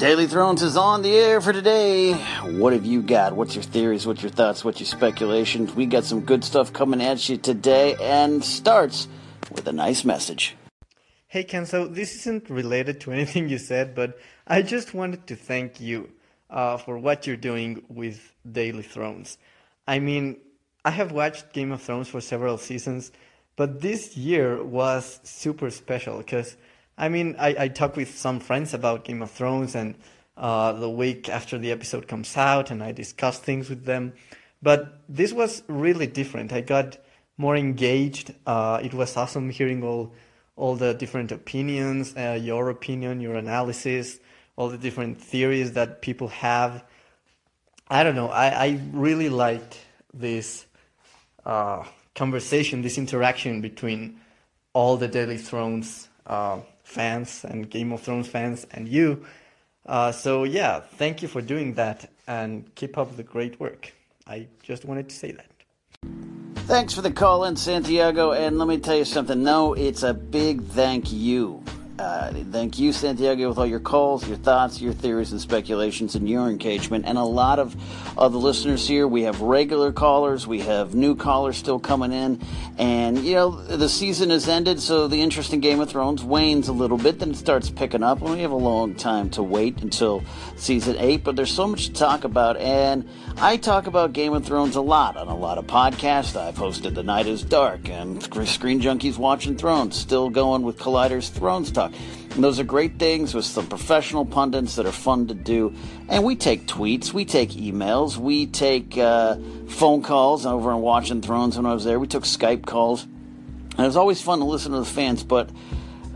Daily Thrones is on the air for today. What have you got? What's your theories? What's your thoughts? What's your speculations? We got some good stuff coming at you today and starts with a nice message. Hey Ken, so this isn't related to anything you said, but I just wanted to thank you uh, for what you're doing with Daily Thrones. I mean, I have watched Game of Thrones for several seasons, but this year was super special because I mean, I, I talk with some friends about Game of Thrones and uh, the week after the episode comes out, and I discuss things with them. But this was really different. I got more engaged. Uh, it was awesome hearing all all the different opinions, uh, your opinion, your analysis, all the different theories that people have. I don't know. I, I really liked this uh, conversation, this interaction between all the Daily Thrones uh, fans and Game of Thrones fans and you. Uh, so yeah, thank you for doing that and keep up the great work. I just wanted to say that. Thanks for the call in, Santiago. And let me tell you something. No, it's a big thank you. Uh, thank you, Santiago, with all your calls, your thoughts, your theories and speculations, and your engagement. And a lot of, the listeners here, we have regular callers, we have new callers still coming in. And, you know, the season has ended, so the interest in Game of Thrones wanes a little bit, then it starts picking up. And we have a long time to wait until season 8, but there's so much to talk about. And I talk about Game of Thrones a lot on a lot of podcasts. I've hosted The Night is Dark and Screen Junkies Watching Thrones, still going with Collider's Thrones Talk. And those are great things with some professional pundits that are fun to do. And we take tweets, we take emails, we take uh, phone calls over on Watching Thrones when I was there. We took Skype calls. And it was always fun to listen to the fans, but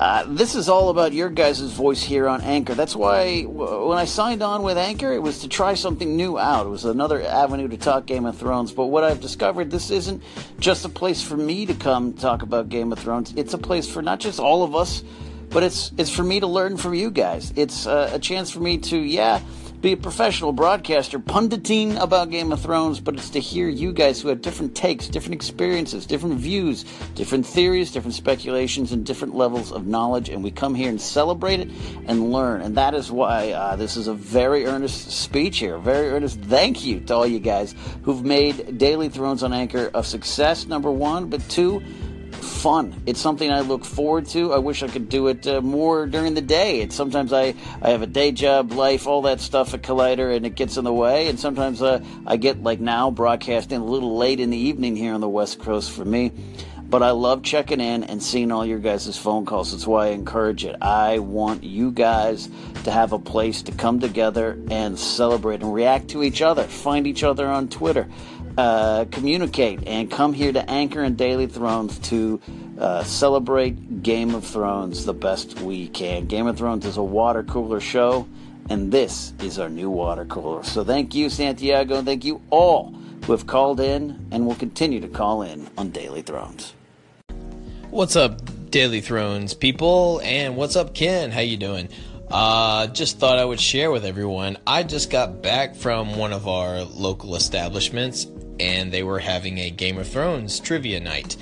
uh, this is all about your guys' voice here on Anchor. That's why w- when I signed on with Anchor, it was to try something new out. It was another avenue to talk Game of Thrones. But what I've discovered, this isn't just a place for me to come talk about Game of Thrones. It's a place for not just all of us but it's it's for me to learn from you guys. It's uh, a chance for me to yeah be a professional broadcaster punditing about Game of Thrones, but it's to hear you guys who have different takes, different experiences, different views, different theories, different speculations, and different levels of knowledge. And we come here and celebrate it and learn. And that is why uh, this is a very earnest speech here, very earnest thank you to all you guys who've made Daily Thrones on Anchor a success, number one, but two, fun. It's something I look forward to. I wish I could do it uh, more during the day. It's sometimes I, I have a day job, life, all that stuff at Collider, and it gets in the way. And sometimes uh, I get like now broadcasting a little late in the evening here on the West Coast for me. But I love checking in and seeing all your guys' phone calls. That's why I encourage it. I want you guys to have a place to come together and celebrate and react to each other. Find each other on Twitter. Uh, communicate and come here to Anchor and Daily Thrones to uh, celebrate Game of Thrones the best we can. Game of Thrones is a water cooler show, and this is our new water cooler. So thank you, Santiago, and thank you all who have called in and will continue to call in on Daily Thrones. What's up, Daily Thrones people, and what's up, Ken? How you doing? Uh, just thought I would share with everyone. I just got back from one of our local establishments, and they were having a Game of Thrones trivia night.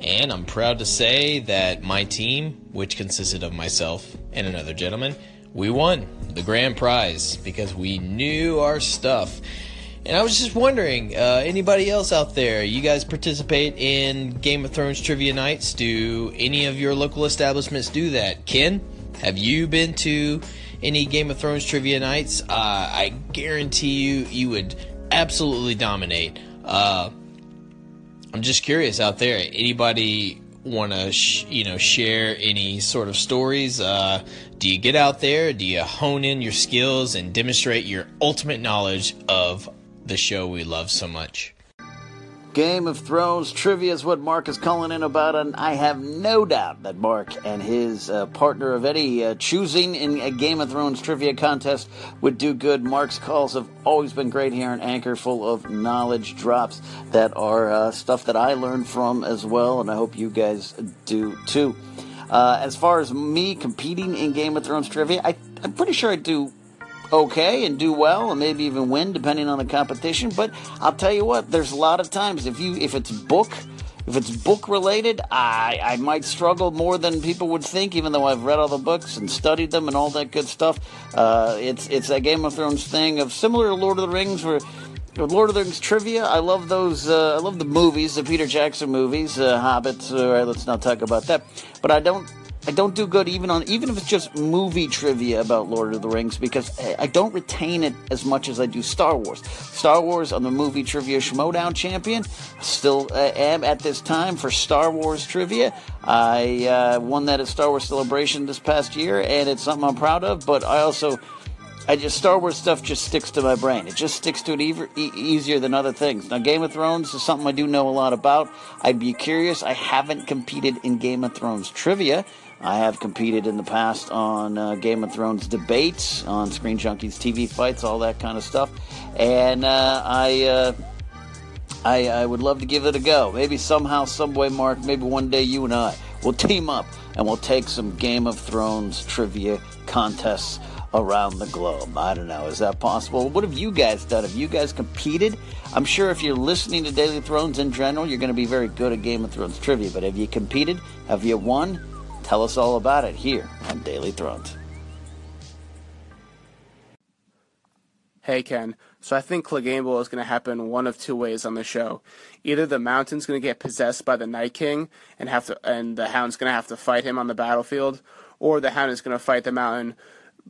And I'm proud to say that my team, which consisted of myself and another gentleman, we won the grand prize because we knew our stuff. And I was just wondering, uh, anybody else out there, you guys participate in Game of Thrones trivia nights? Do any of your local establishments do that? Ken, have you been to any Game of Thrones trivia nights? Uh, I guarantee you, you would absolutely dominate. Uh, I'm just curious out there. Anybody want to sh- you know share any sort of stories? Uh, do you get out there? Do you hone in your skills and demonstrate your ultimate knowledge of the show we love so much? Game of Thrones trivia is what Mark is calling in about, and I have no doubt that Mark and his uh, partner of any uh, choosing in a Game of Thrones trivia contest would do good. Mark's calls have always been great here, an anchor full of knowledge drops that are uh, stuff that I learned from as well, and I hope you guys do too. Uh, as far as me competing in Game of Thrones trivia, I, I'm pretty sure I do okay and do well and maybe even win depending on the competition. But I'll tell you what, there's a lot of times if you if it's book if it's book related, I, I might struggle more than people would think, even though I've read all the books and studied them and all that good stuff. Uh, it's it's that Game of Thrones thing of similar to Lord of the Rings, where Lord of the Rings trivia. I love those. Uh, I love the movies, the Peter Jackson movies, uh, Hobbits. All right, let's not talk about that. But I don't I don't do good even on even if it's just movie trivia about Lord of the Rings because I don't retain it as much as I do Star Wars. Star Wars, I'm the movie trivia Schmoedown champion. Still uh, am at this time for Star Wars trivia. I uh, won that at Star Wars Celebration this past year, and it's something I'm proud of. But I also I just Star Wars stuff just sticks to my brain. It just sticks to it e- easier than other things. Now, Game of Thrones is something I do know a lot about. I'd be curious. I haven't competed in Game of Thrones trivia. I have competed in the past on uh, Game of Thrones debates, on Screen Junkies TV fights, all that kind of stuff, and uh, I, uh, I, I would love to give it a go. Maybe somehow, some way, Mark. Maybe one day you and I will team up and we'll take some Game of Thrones trivia contests around the globe. I don't know. Is that possible? What have you guys done? Have you guys competed? I'm sure if you're listening to Daily Thrones in general, you're going to be very good at Game of Thrones trivia. But have you competed? Have you won? Tell us all about it here on Daily Thrones. Hey Ken, so I think Clegane is going to happen one of two ways on the show. Either the Mountain's going to get possessed by the Night King and have to, and the Hound's going to have to fight him on the battlefield, or the Hound is going to fight the Mountain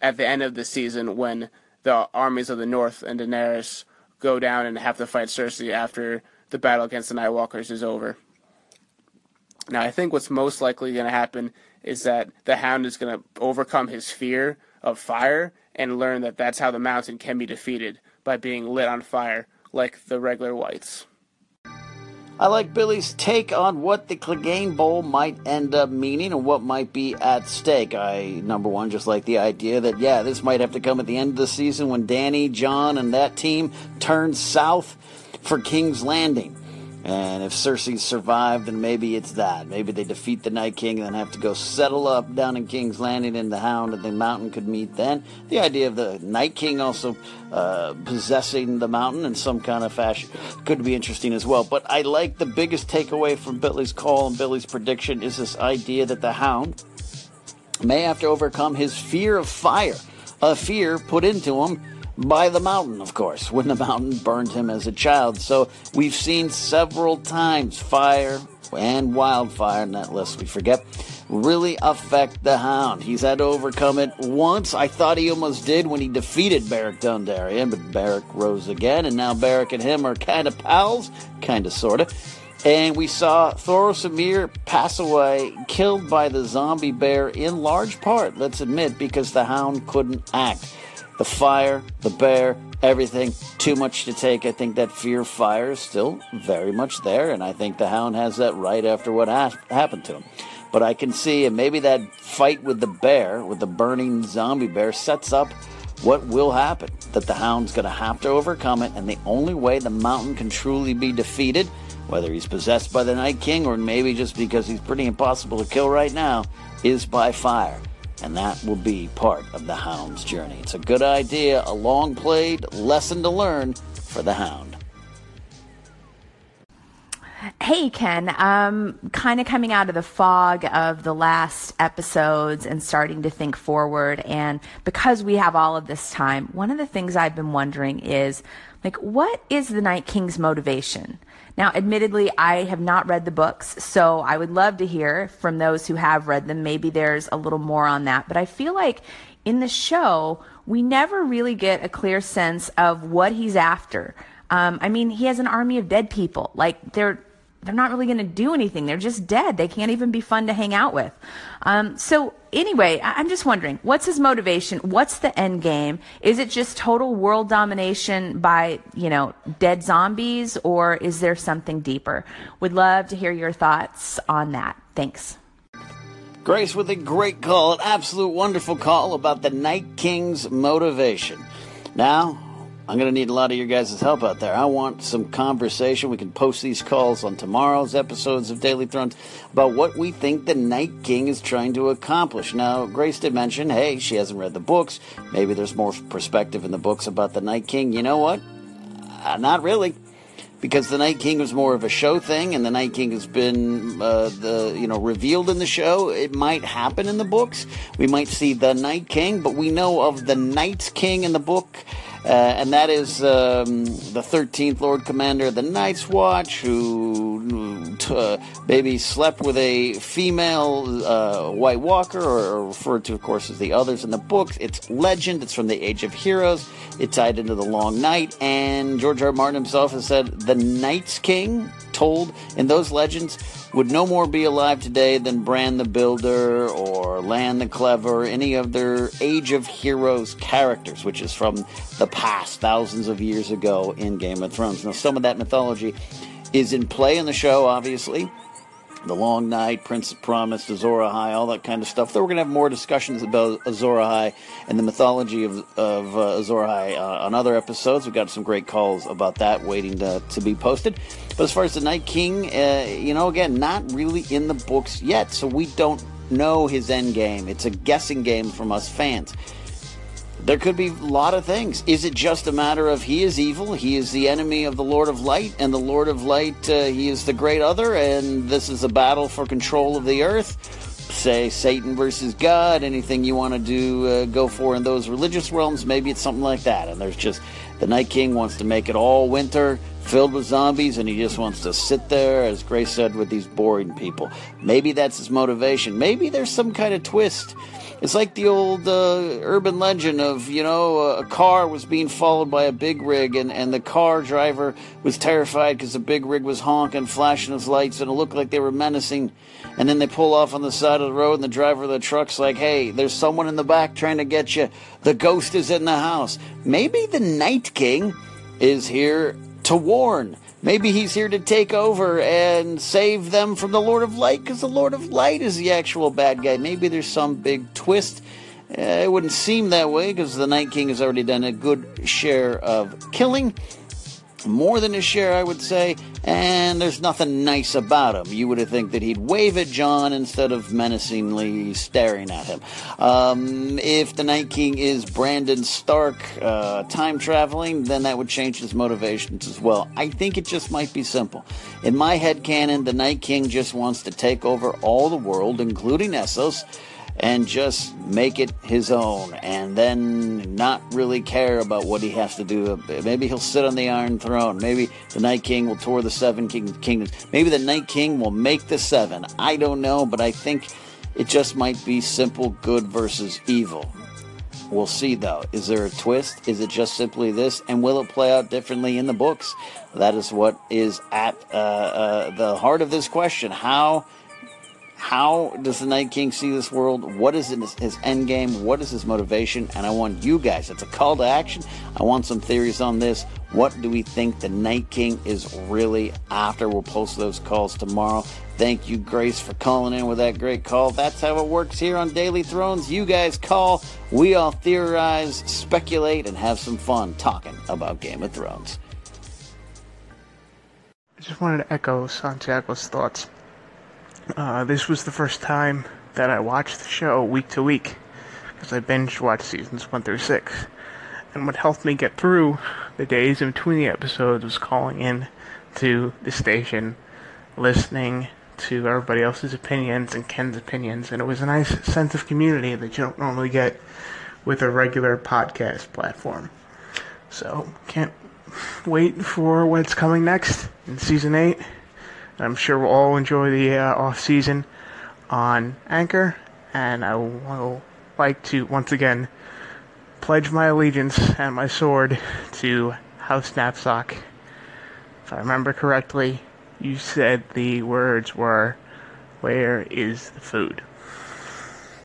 at the end of the season when the armies of the North and Daenerys go down and have to fight Cersei after the battle against the Nightwalkers is over. Now, I think what's most likely going to happen is that the Hound is going to overcome his fear of fire and learn that that's how the mountain can be defeated by being lit on fire like the regular whites. I like Billy's take on what the Clegane Bowl might end up meaning and what might be at stake. I, number one, just like the idea that, yeah, this might have to come at the end of the season when Dany, Jon, and that team turn south for King's Landing. And if Cersei survived, then maybe it's that. Maybe they defeat the Night King and then have to go settle up down in King's Landing and the Hound and the mountain could meet then. The idea of the Night King also uh, possessing the mountain in some kind of fashion could be interesting as well. But I like the biggest takeaway from Billy's call and Billy's prediction is this idea that the Hound may have to overcome his fear of fire, a fear put into him by the mountain, of course, when the mountain burned him as a child. So we've seen several times fire and wildfire, not lest we forget, really affect the hound. He's had to overcome it once. I thought he almost did when he defeated Beric Dondarrion, but Beric rose again, and now Beric and him are kind of pals, kind of, sort of. And we saw Thoros Myr pass away, killed by the zombie bear, in large part, let's admit, because the hound couldn't act the fire, the bear, everything. Too much to take. I think that fear of fire is still very much there, and I think the hound has that right after what ha- happened to him. But I can see, and maybe that fight with the bear, with the burning zombie bear, sets up what will happen. That the hound's going to have to overcome it, and the only way the mountain can truly be defeated, whether he's possessed by the Night King or maybe just because he's pretty impossible to kill right now, is by fire and that will be part of the hound's journey. It's a good idea, a long played lesson to learn for the hound. Hey, Ken. Um, kind of coming out of the fog of the last episodes and starting to think forward. And because we have all of this time, one of the things I've been wondering is like, what is the Night King's motivation? Now, admittedly, I have not read the books, so I would love to hear from those who have read them. Maybe there's a little more on that. But I feel like in the show, we never really get a clear sense of what he's after. Um, I mean, he has an army of dead people. Like, they're they're not really going to do anything. They're just dead. They can't even be fun to hang out with. Um, so anyway, I- I'm just wondering, what's his motivation? What's the end game? Is it just total world domination by, you know, dead zombies, or is there something deeper? Would love to hear your thoughts on that. Thanks. Grace with a great call, an absolute wonderful call about the Night King's motivation. Now, I'm going to need a lot of your guys' help out there. I want some conversation. We can post these calls on tomorrow's episodes of Daily Thrones about what we think the Night King is trying to accomplish. Now, Grace did mention, hey, she hasn't read the books. Maybe there's more perspective in the books about the Night King. You know what? Uh, not really because the Night King was more of a show thing, and the Night King has been uh, the you know revealed in the show. It might happen in the books. We might see the Night King, but we know of the Night King in the book. Uh, and that is um, the 13th Lord Commander of the Night's Watch, who uh, maybe slept with a female uh, White Walker, or referred to, of course, as the others in the books. It's legend. It's from the Age of Heroes. It tied into the Long Night, and George R. R. Martin himself has said the Night's King, told in those legends, would no more be alive today than Bran the Builder or Lann the Clever, any of their Age of Heroes characters, which is from the past, thousands of years ago in Game of Thrones. Now, some of that mythology is in play in the show, obviously. The Long Night, Prince of Promise, Azor Ahai, all that kind of stuff. Though we're going to have more discussions about Azor Ahai and the mythology of, of uh, Azor Ahai uh, on other episodes. We've got some great calls about that waiting to, to be posted. But as far as the Night King, uh, you know, again, not really in the books yet, so we don't know his end game. It's a guessing game from us fans. There could be a lot of things. Is it just a matter of he is evil, he is the enemy of the Lord of Light, and the Lord of Light, uh, he is the great other, and this is a battle for control of the earth? Say Satan versus God, anything you want to do, uh, go for in those religious realms, maybe it's something like that. And there's just the Night King wants to make it all winter, filled with zombies, and he just wants to sit there, as Grace said, with these boring people. Maybe that's his motivation. Maybe there's some kind of twist it's like the old uh, urban legend of, you know, a car was being followed by a big rig, and, and the car driver was terrified because the big rig was honking, flashing his lights, and it looked like they were menacing. And then they pull off on the side of the road, and the driver of the truck's like, hey, there's someone in the back trying to get you. The ghost is in the house. Maybe the Night King is here to warn Maybe he's here to take over and save them from the Lord of Light because the Lord of Light is the actual bad guy. Maybe there's some big twist. Uh, it wouldn't seem that way because the Night King has already done a good share of killing more than his share, I would say, and there's nothing nice about him. You would have think that he'd wave at Jon instead of menacingly staring at him. Um, if the Night King is Brandon Stark uh, time traveling, then that would change his motivations as well. I think it just might be simple. In my head canon, the Night King just wants to take over all the world, including Essos and just make it his own and then not really care about what he has to do. Maybe he'll sit on the Iron Throne. Maybe the Night King will tour the seven king- kingdoms. Maybe the Night King will make the seven. I don't know, but I think it just might be simple good versus evil. We'll see though. Is there a twist? Is it just simply this? And will it play out differently in the books? That is what is at uh, uh, the heart of this question. How how does the Night King see this world? What is his, his end game? What is his motivation? And I want you guys, it's a call to action. I want some theories on this. What do we think the Night King is really after? We'll post those calls tomorrow. Thank you, Grace, for calling in with that great call. That's how it works here on Daily Thrones. You guys call, we all theorize, speculate, and have some fun talking about Game of Thrones. I just wanted to echo Santiago's thoughts. Uh, this was the first time that I watched the show week to week because I binge watched seasons one through six. And what helped me get through the days in between the episodes was calling in to the station, listening to everybody else's opinions and Ken's opinions, and it was a nice sense of community that you don't normally get with a regular podcast platform. So, can't wait for what's coming next in season 8. I'm sure we'll all enjoy the uh, off season on Anchor, and I will like to once again pledge my allegiance and my sword to House Knapsack. If I remember correctly, you said the words were, Where is the food?